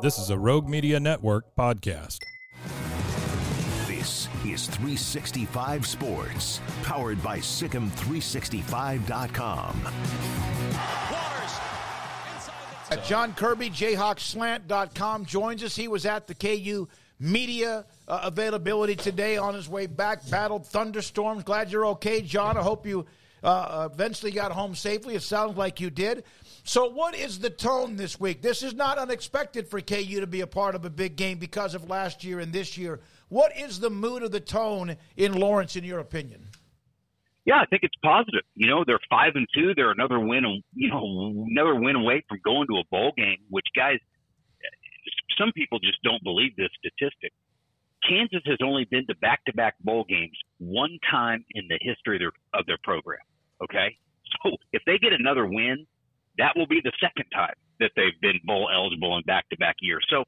This is a Rogue Media Network podcast. This is 365 Sports, powered by SicEm365.com. Uh, Jon Kirby, JayhawkSlant.com, joins us. He was at the KU media uh, availability today on his way back, battled thunderstorms. Glad you're okay, Jon. I hope you uh, eventually got home safely. It sounds like you did. So, what is the tone this week? This is not unexpected for KU to be a part of a big game because of last year and this year. What is the mood of the tone in Lawrence, in your opinion? Yeah, I think it's positive. You know, they're five and two. They're another win, you know, another win away from going to a bowl game. Which guys, some people just don't believe this statistic. Kansas has only been to back-to-back bowl games one time in the history of their, of their program. Okay, so if they get another win, that will be the second time that they've been bowl eligible in back to back years. So,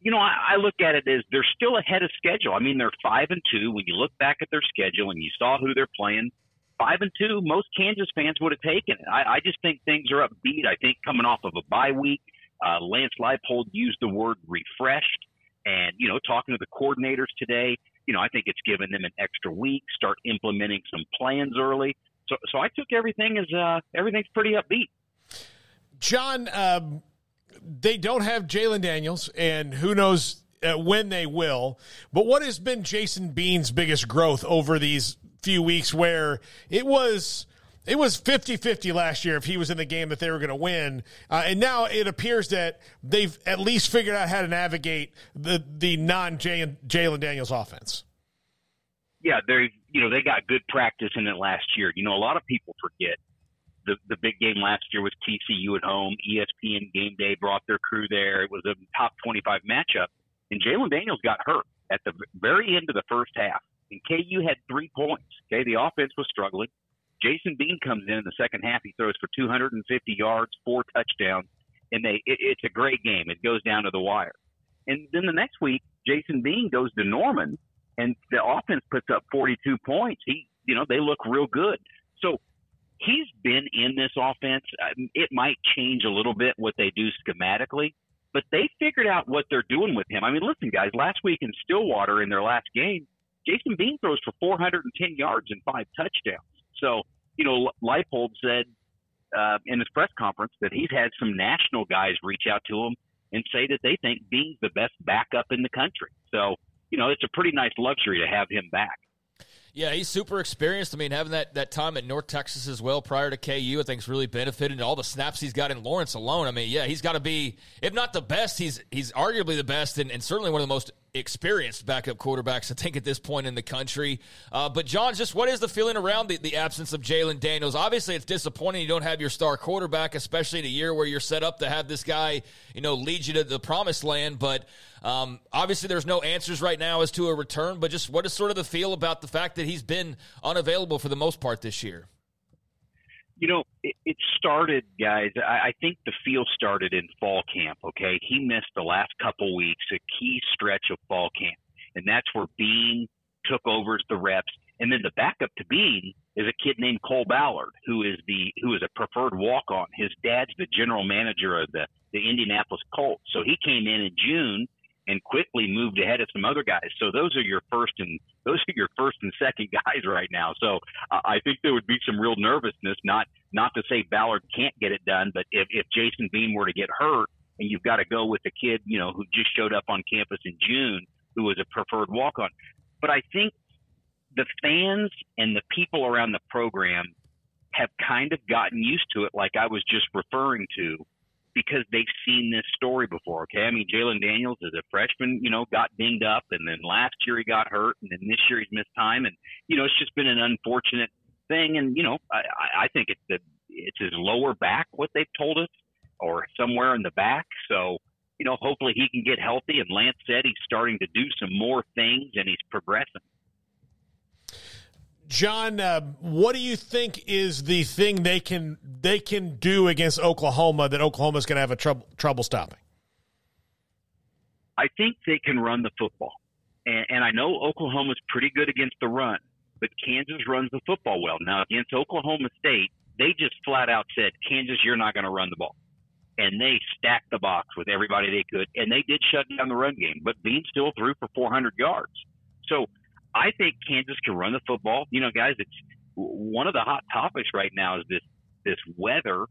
you know, I, I look at it as they're still ahead of schedule. I mean, they're five and two. When you look back at their schedule and you saw who they're playing, five and two, most Kansas fans would have taken it. I, I just think things are upbeat. I think coming off of a bye week, uh, Lance Leipold used the word refreshed. And, you know, talking to the coordinators today, you know, I think it's given them an extra week, start implementing some plans early. So, so I took everything as uh, everything's pretty upbeat. Jon, um, they don't have Jalon Daniels, and who knows uh, when they will. But what has been Jason Bean's biggest growth over these few weeks where it was it was 50-50 last year if he was in the game that they were going to win. Uh, and now it appears that they've at least figured out how to navigate the the non jalon Daniels offense. Yeah they you know they got good practice in it last year. You know a lot of people forget the the big game last year was TCU at home. ESPN Game Day brought their crew there. It was a top 25 matchup, and Jalon Daniels got hurt at the very end of the first half. And KU had three points. Okay, the offense was struggling. Jason Bean comes in in the second half. He throws for 250 yards, four touchdowns, and they it, it's a great game. It goes down to the wire. And then the next week, Jason Bean goes to Norman, and the offense puts up 42 points. He, you know, they look real good. So he's been in this offense. It might change a little bit what they do schematically, but they figured out what they're doing with him. I mean, listen, guys, last week in Stillwater in their last game, Jason Bean throws for 410 yards and five touchdowns. So, you know, Leipold said uh, in his press conference that he's had some national guys reach out to him and say that they think Bean's the best backup in the country. So, you know, it's a pretty nice luxury to have him back. Yeah, he's super experienced. I mean, having that, that time at North Texas as well prior to KU, I think, has really benefited. all the snaps he's got in Lawrence alone. I mean, yeah, he's got to be, if not the best, he's he's arguably the best and, and certainly one of the most experienced backup quarterbacks, I think, at this point in the country. Uh, but, Jon, just what is the feeling around the, the absence of Jalon Daniels? Obviously, it's disappointing you don't have your star quarterback, especially in a year where you're set up to have this guy, you know, lead you to the promised land. But um, obviously, there's no answers right now as to a return. But just what is sort of the feel about the fact that he's been unavailable for the most part this year? You know, it, it started, guys. I, I think the feel started in fall camp. Okay, he missed the last couple weeks, a key stretch of fall camp, and that's where Bean took over the reps. And then the backup to Bean is a kid named Cole Ballard, who is the who is a preferred walk on. His dad's the general manager of the the Indianapolis Colts. So he came in in June and quickly moved ahead of some other guys. So those are your first and those are your first and second guys right now. So uh, I think there would be some real nervousness. Not not to say Ballard can't get it done, but if if Jason Bean were to get hurt and you've got to go with the kid, you know, who just showed up on campus in June, who was a preferred walk on. But I think the fans and the people around the program have kind of gotten used to it, like I was just referring to, because they've seen this story before. Okay, I mean Jalon Daniels as a freshman, you know, got dinged up, and then last year he got hurt, and then this year he's missed time, and you know it's just been an unfortunate thing. And you know, I, I think it's the it's his lower back, what they've told us, or somewhere in the back. So you know, hopefully he can get healthy. And Lance said he's starting to do some more things, and he's progressing. Jon, uh, what do you think is the thing they can they can do against Oklahoma that Oklahoma's going to have a trouble trouble stopping? I think they can run the football, and, and I know Oklahoma's pretty good against the run, but Kansas runs the football well. Now against Oklahoma State, they just flat out said, "Kansas, you're not going to run the ball," and they stacked the box with everybody they could, and they did shut down the run game. But Bean still threw for 400 yards, so I think Kansas can run the football. You know, guys, it's one of the hot topics right now is this this weather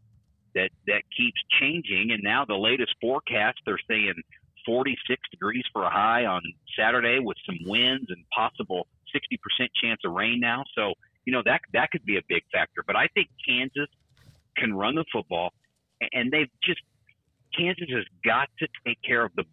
that that keeps changing, and now the latest forecast they're saying 46 degrees for a high on Saturday with some winds and possible 60% chance of rain now. So you know that that could be a big factor. But I think Kansas can run the football, and they've just Kansas has got to take care of the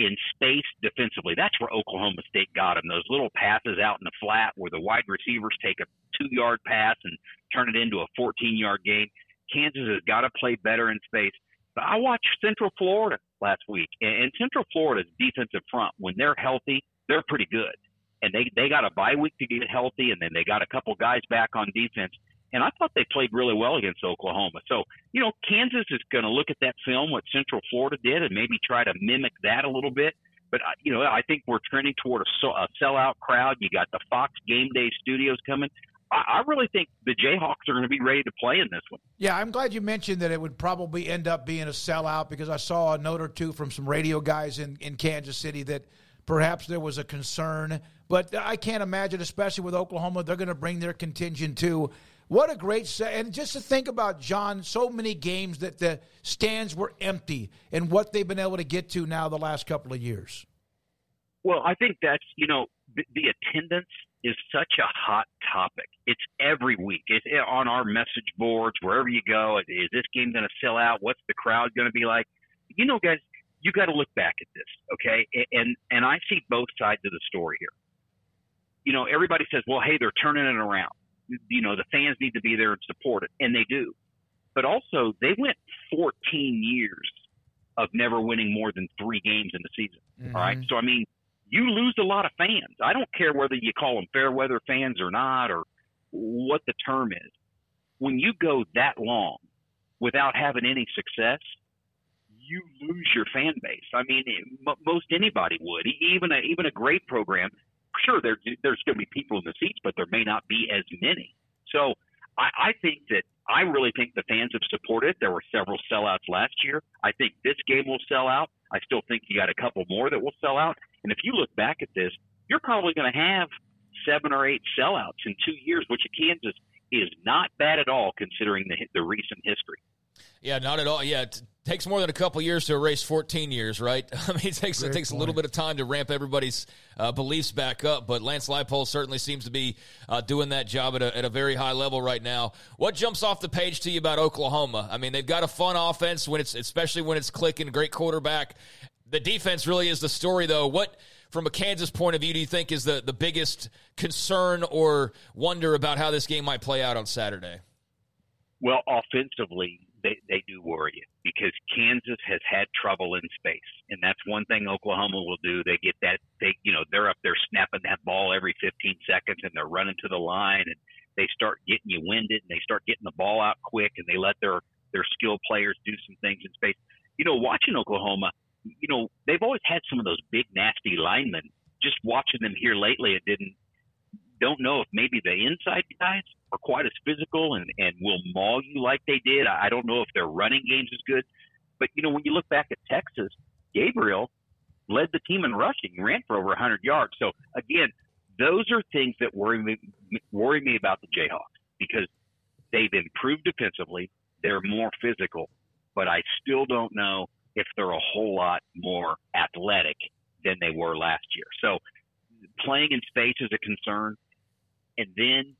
in space defensively. That's where Oklahoma State got him. Those little passes out in the flat where the wide receivers take a two yard pass and turn it into a 14 yard game. Kansas has got to play better in space. But I watched Central Florida last week, and Central Florida's defensive front, when they're healthy, they're pretty good. And they, they got a bye week to get healthy, and then they got a couple guys back on defense. And I thought they played really well against Oklahoma. So, you know, Kansas is going to look at that film, what Central Florida did, and maybe try to mimic that a little bit. But, you know, I think we're trending toward a, a sellout crowd. You got the Fox Game Day studios coming. I, I really think the Jayhawks are going to be ready to play in this one. Yeah, I'm glad you mentioned that it would probably end up being a sellout because I saw a note or two from some radio guys in, in Kansas City that perhaps there was a concern. But I can't imagine, especially with Oklahoma, they're going to bring their contingent too. What a great set. And just to think about, Jon, so many games that the stands were empty and what they've been able to get to now the last couple of years. Well, I think that's, you know, the, the attendance is such a hot topic. It's every week. It's on our message boards, wherever you go. Is this game going to sell out? What's the crowd going to be like? You know, guys, you got to look back at this, okay? And and I see both sides of the story here. You know, everybody says, "Well, hey, they're turning it around." You know, the fans need to be there and support it, and they do. But also, they went 14 years of never winning more than three games in the season. Mm-hmm. All right. So, I mean, you lose a lot of fans. I don't care whether you call them fair weather fans or not, or what the term is. When you go that long without having any success, you lose your fan base. I mean, most anybody would. Even a even a great program sure there, there's going to be people in the seats, but there may not be as many. So I, I think that I really think the fans have supported. There were several sellouts last year. I think this game will sell out. I still think you got a couple more that will sell out. And if you look back at this, you're probably going to have seven or eight sellouts in two years, which at Kansas is not bad at all considering the the recent history. Yeah, not at all. Yeah, takes more than a couple years to erase 14 years, right? I mean, it takes Great it takes point. a little bit of time to ramp everybody's uh, beliefs back up. But Lance Leipold certainly seems to be uh, doing that job at a, at a very high level right now. What jumps off the page to you about Oklahoma? I mean, they've got a fun offense when it's especially when it's clicking. Great quarterback. The defense really is the story, though. What from a Kansas point of view, do you think is the, the biggest concern or wonder about how this game might play out on Saturday? Well, offensively, they, they do worry you because Kansas has had trouble in space. And that's one thing Oklahoma will do. They get that, they, you know, they're up there snapping that ball every 15 seconds and they're running to the line and they start getting you winded and they start getting the ball out quick and they let their, their skilled players do some things in space. You know, watching Oklahoma, you know, they've always had some of those big, nasty linemen. Just watching them here lately, it didn't, don't know if maybe the inside guys are quite as physical and, and will maul you like they did. I don't know if their running games is good. But, you know, when you look back at Texas, Gabriel led the team in rushing, he ran for over 100 yards. So, again, those are things that worry me, worry me about the Jayhawks because they've improved defensively. They're more physical, but I still don't know if they're a whole lot more athletic than they were last year. So playing in space is a concern. And then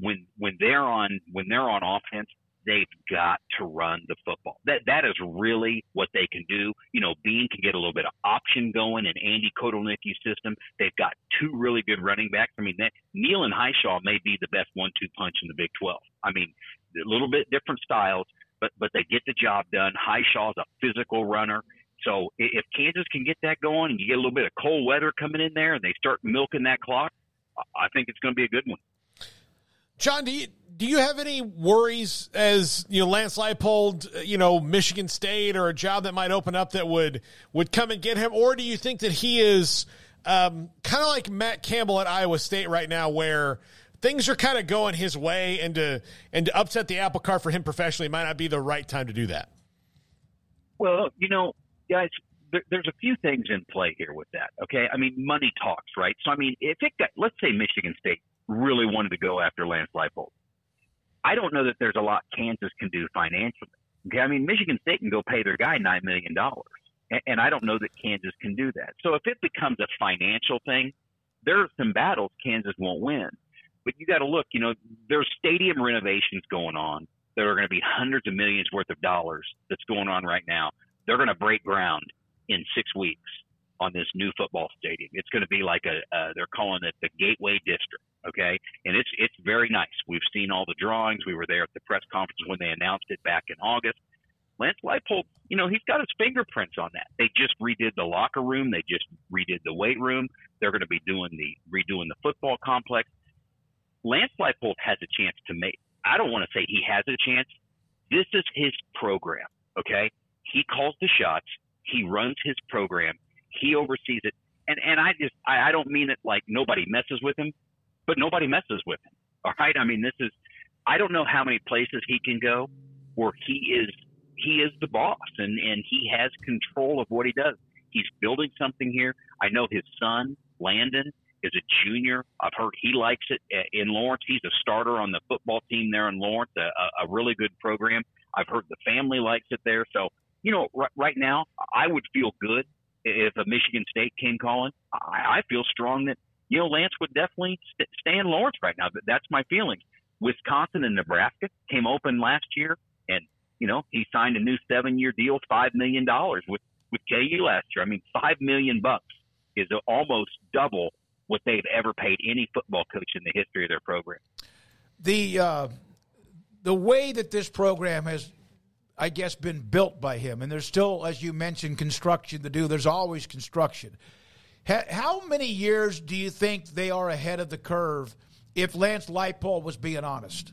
when when they're on when they're on offense, they've got to run the football. That that is really what they can do. You know, Bean can get a little bit of option going in Andy Kotelnicki's system. They've got two really good running backs. I mean, that, Neal and Hishaw may be the best one-two punch in the Big 12. I mean, a little bit different styles, but but they get the job done. Hishaw's a physical runner. So if Kansas can get that going and you get a little bit of cold weather coming in there and they start milking that clock, I think it's going to be a good one. Jon, do you do you have any worries as you know Lance Leipold, you know Michigan State, or a job that might open up that would would come and get him, or do you think that he is um, kind of like Matt Campbell at Iowa State right now, where things are kind of going his way, and to and to upset the apple cart for him professionally might not be the right time to do that. Well, you know, guys, there, there's a few things in play here with that. Okay, I mean, money talks, right? So, I mean, if it got, let's say Michigan State really wanted to go after Lance Leipold. I don't know that there's a lot Kansas can do financially. Okay, I mean Michigan State can go pay their guy nine million dollars, and, I don't know that Kansas can do that. So if it becomes a financial thing, there are some battles Kansas won't win. But you got to look. You know, there's stadium renovations going on. There are going to be hundreds of millions worth of dollars that's going on right now. They're going to break ground in six weeks on this new football stadium. It's going to be like a, uh, they're calling it the Gateway District. Okay. And it's, it's very nice. We've seen all the drawings. We were there at the press conference when they announced it back in August. Lance Leipold, you know, he's got his fingerprints on that. They just redid the locker room. They just redid the weight room. They're going to be doing the, redoing the football complex. Lance Leipold has a chance to make, I don't want to say he has a chance. This is his program. Okay. He calls the shots. He runs his program he oversees it. And and I just I, I don't mean it like nobody messes with him, but nobody messes with him. All right. I mean this is I don't know how many places he can go where he is he is the boss and and he has control of what he does. He's building something here. I know his son Landon is a junior. I've heard he likes it uh, in Lawrence. He's a starter on the football team there in Lawrence, a, a really good program. I've heard the family likes it there. So, you know, right, right now, I would feel good if a Michigan State came calling, I, I feel strong that you know Lance would definitely st- stay in Lawrence right now. That's my feelings. Wisconsin and Nebraska came open last year, and you know he signed a new seven-year deal, five million dollars with with KU last year. I mean, five million bucks is almost double what they've ever paid any football coach in the history of their program. The uh, the way that this program has I guess, been built by him. And there's still, as you mentioned, construction to do. There's always construction. How many years do you think they are ahead of the curve if Lance Leipold was being honest?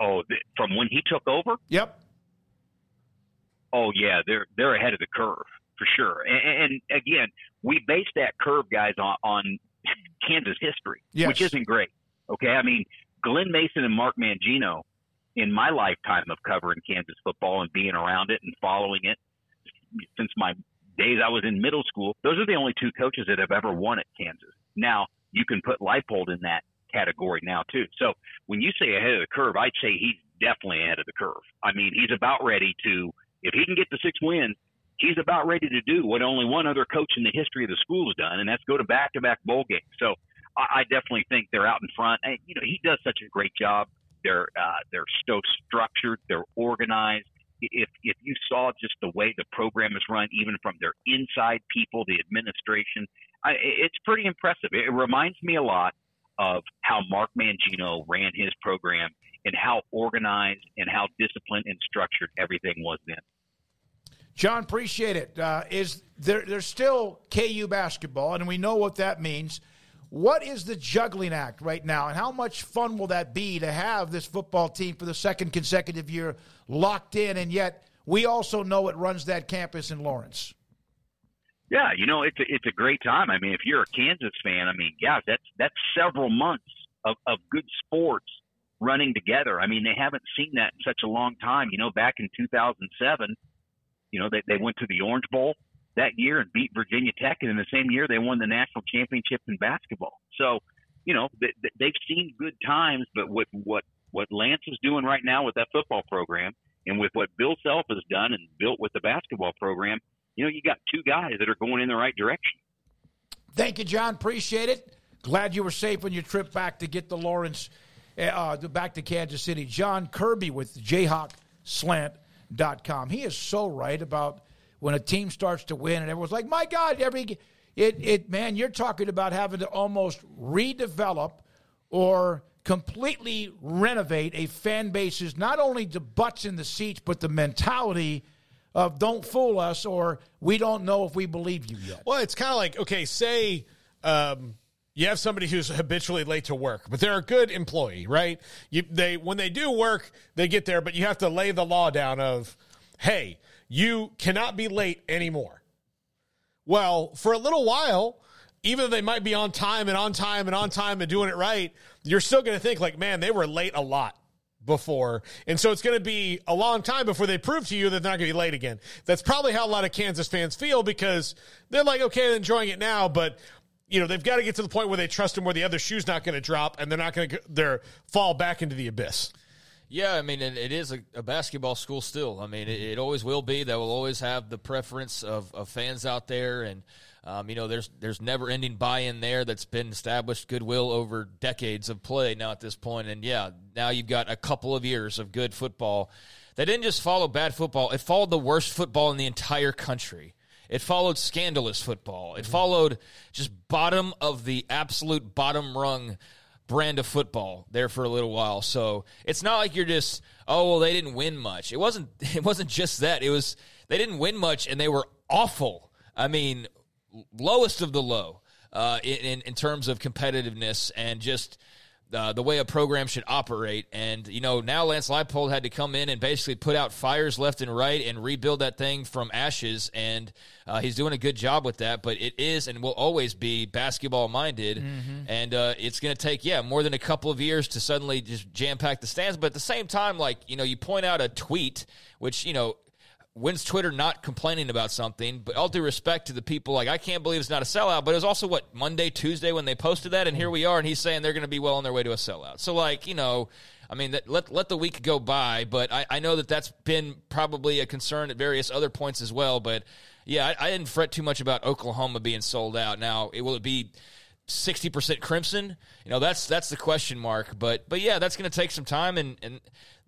Oh, from when he took over? Yep. Oh yeah, they're they're ahead of the curve for sure. And, and again, we base that curve, guys, on, on Kansas history, yes. which isn't great. Okay, I mean, Glen Mason and Mark Mangino in my lifetime of covering Kansas football and being around it and following it since my days I was in middle school, those are the only two coaches that have ever won at Kansas. Now, you can put Leipold in that category now, too. So when you say ahead of the curve, I'd say he's definitely ahead of the curve. I mean, he's about ready to, if he can get the six wins, he's about ready to do what only one other coach in the history of the school has done, and that's go to back to back bowl games. So I, definitely think they're out in front. And, you know, he does such a great job they're uh, they're so structured. They're organized. If if you saw just the way the program is run, even from their inside people, the administration, I, it's pretty impressive. It reminds me a lot of how Mark Mangino ran his program and how organized and how disciplined and structured everything was then. Jon, appreciate it. Uh, is there? There's still KU basketball, and we know what that means. What is the juggling act right now, and how much fun will that be to have this football team for the second consecutive year locked in, and yet we also know it runs that campus in Lawrence? Yeah, you know it's a, it's a great time. I mean, if you're a Kansas fan, I mean, yeah, that's that's several months of, of good sports running together. I mean, they haven't seen that in such a long time. You know, back in 2007, you know, they they went to the Orange Bowl that year and beat Virginia Tech, and in the same year they won the national championship in basketball. So, you know, they've seen good times, but with what what Lance is doing right now with that football program, And with what Bill Self has done and built with the basketball program, you know, you got two guys that are going in the right direction. Thank you, Jon. Appreciate it. Glad you were safe on your trip back to get the Lawrence uh, back to Kansas City. Jon Kirby with JayhawkSlant.com. He is so right about when a team starts to win and everyone's like, my God, every it it man, you're talking about having to almost redevelop or completely renovate a fan base's not only the butts in the seats, but the mentality of don't fool us or we don't know if we believe you yet. Well, it's kind of like, okay, say um, you have somebody who's habitually late to work, but they're a good employee, right? You, they when they do work, they get there, but you have to lay the law down of, hey, you cannot be late anymore. Well, for a little while, even though they might be on time and on time and on time and doing it right, you're still going to think like, man, they were late a lot before. And so it's going to be a long time before they prove to you that they're not going to be late again. That's probably how a lot of Kansas fans feel because they're like, okay, they're enjoying it now, but you know, they've got to get to the point where they trust him where the other shoe's not going to drop and they're not going to they're fall back into the abyss. Yeah, I mean, it, it is a, a, basketball school still. I mean, it, it, always will be. They will always have the preference of, of fans out there, and um, you know, there's there's never ending buy-in there that's been established goodwill over decades of play now at this. And yeah, now you've got a couple of years of good football. They didn't just follow bad football; it followed the worst football in the entire country. It followed scandalous football. It followed just bottom of the absolute bottom rung brand of football there for a little while. So it's not like you're just oh well they didn't win much. It wasn't it wasn't just that. It was they didn't win much and they were awful. I mean, lowest of the low uh, in in terms of competitiveness and just uh, the way a program should operate. And, you know, now Lance Leipold had to come in and basically put out fires left and right and rebuild that thing from ashes. And uh, he's doing a good job with that. But it is and will always be basketball minded. Mm-hmm. And uh, it's going to take, yeah, more than a couple of years to suddenly just jam pack the stands. But at the same time, like, you know, you point out a tweet, which, you know, when's Twitter not complaining about something? But all due respect to the people, like I can't believe it's not a sellout. But it was also what Monday, Tuesday when they posted that, and here we are, and he's saying they're going to be well on their way to a sellout. So like you know. I mean, that, let let the week go by, but I, I know that that's been probably a concern at various other points as well. But yeah, I, I didn't fret too much about Oklahoma being sold out. Now, it will it be sixty percent crimson? You know, that's that's the question mark. But but yeah, that's going to take some time, and and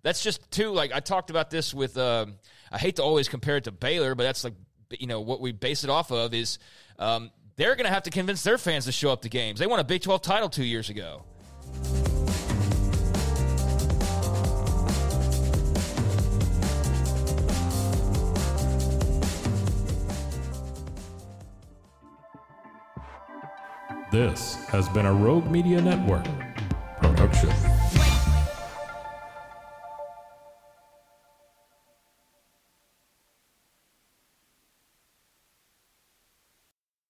that's just too like I talked about this with. Uh, I hate to always compare it to Baylor, but that's like you know what we base it off of is um, they're going to have to convince their fans to show up to games. They won a Big 12 title two years ago. This has been a Rogue Media Network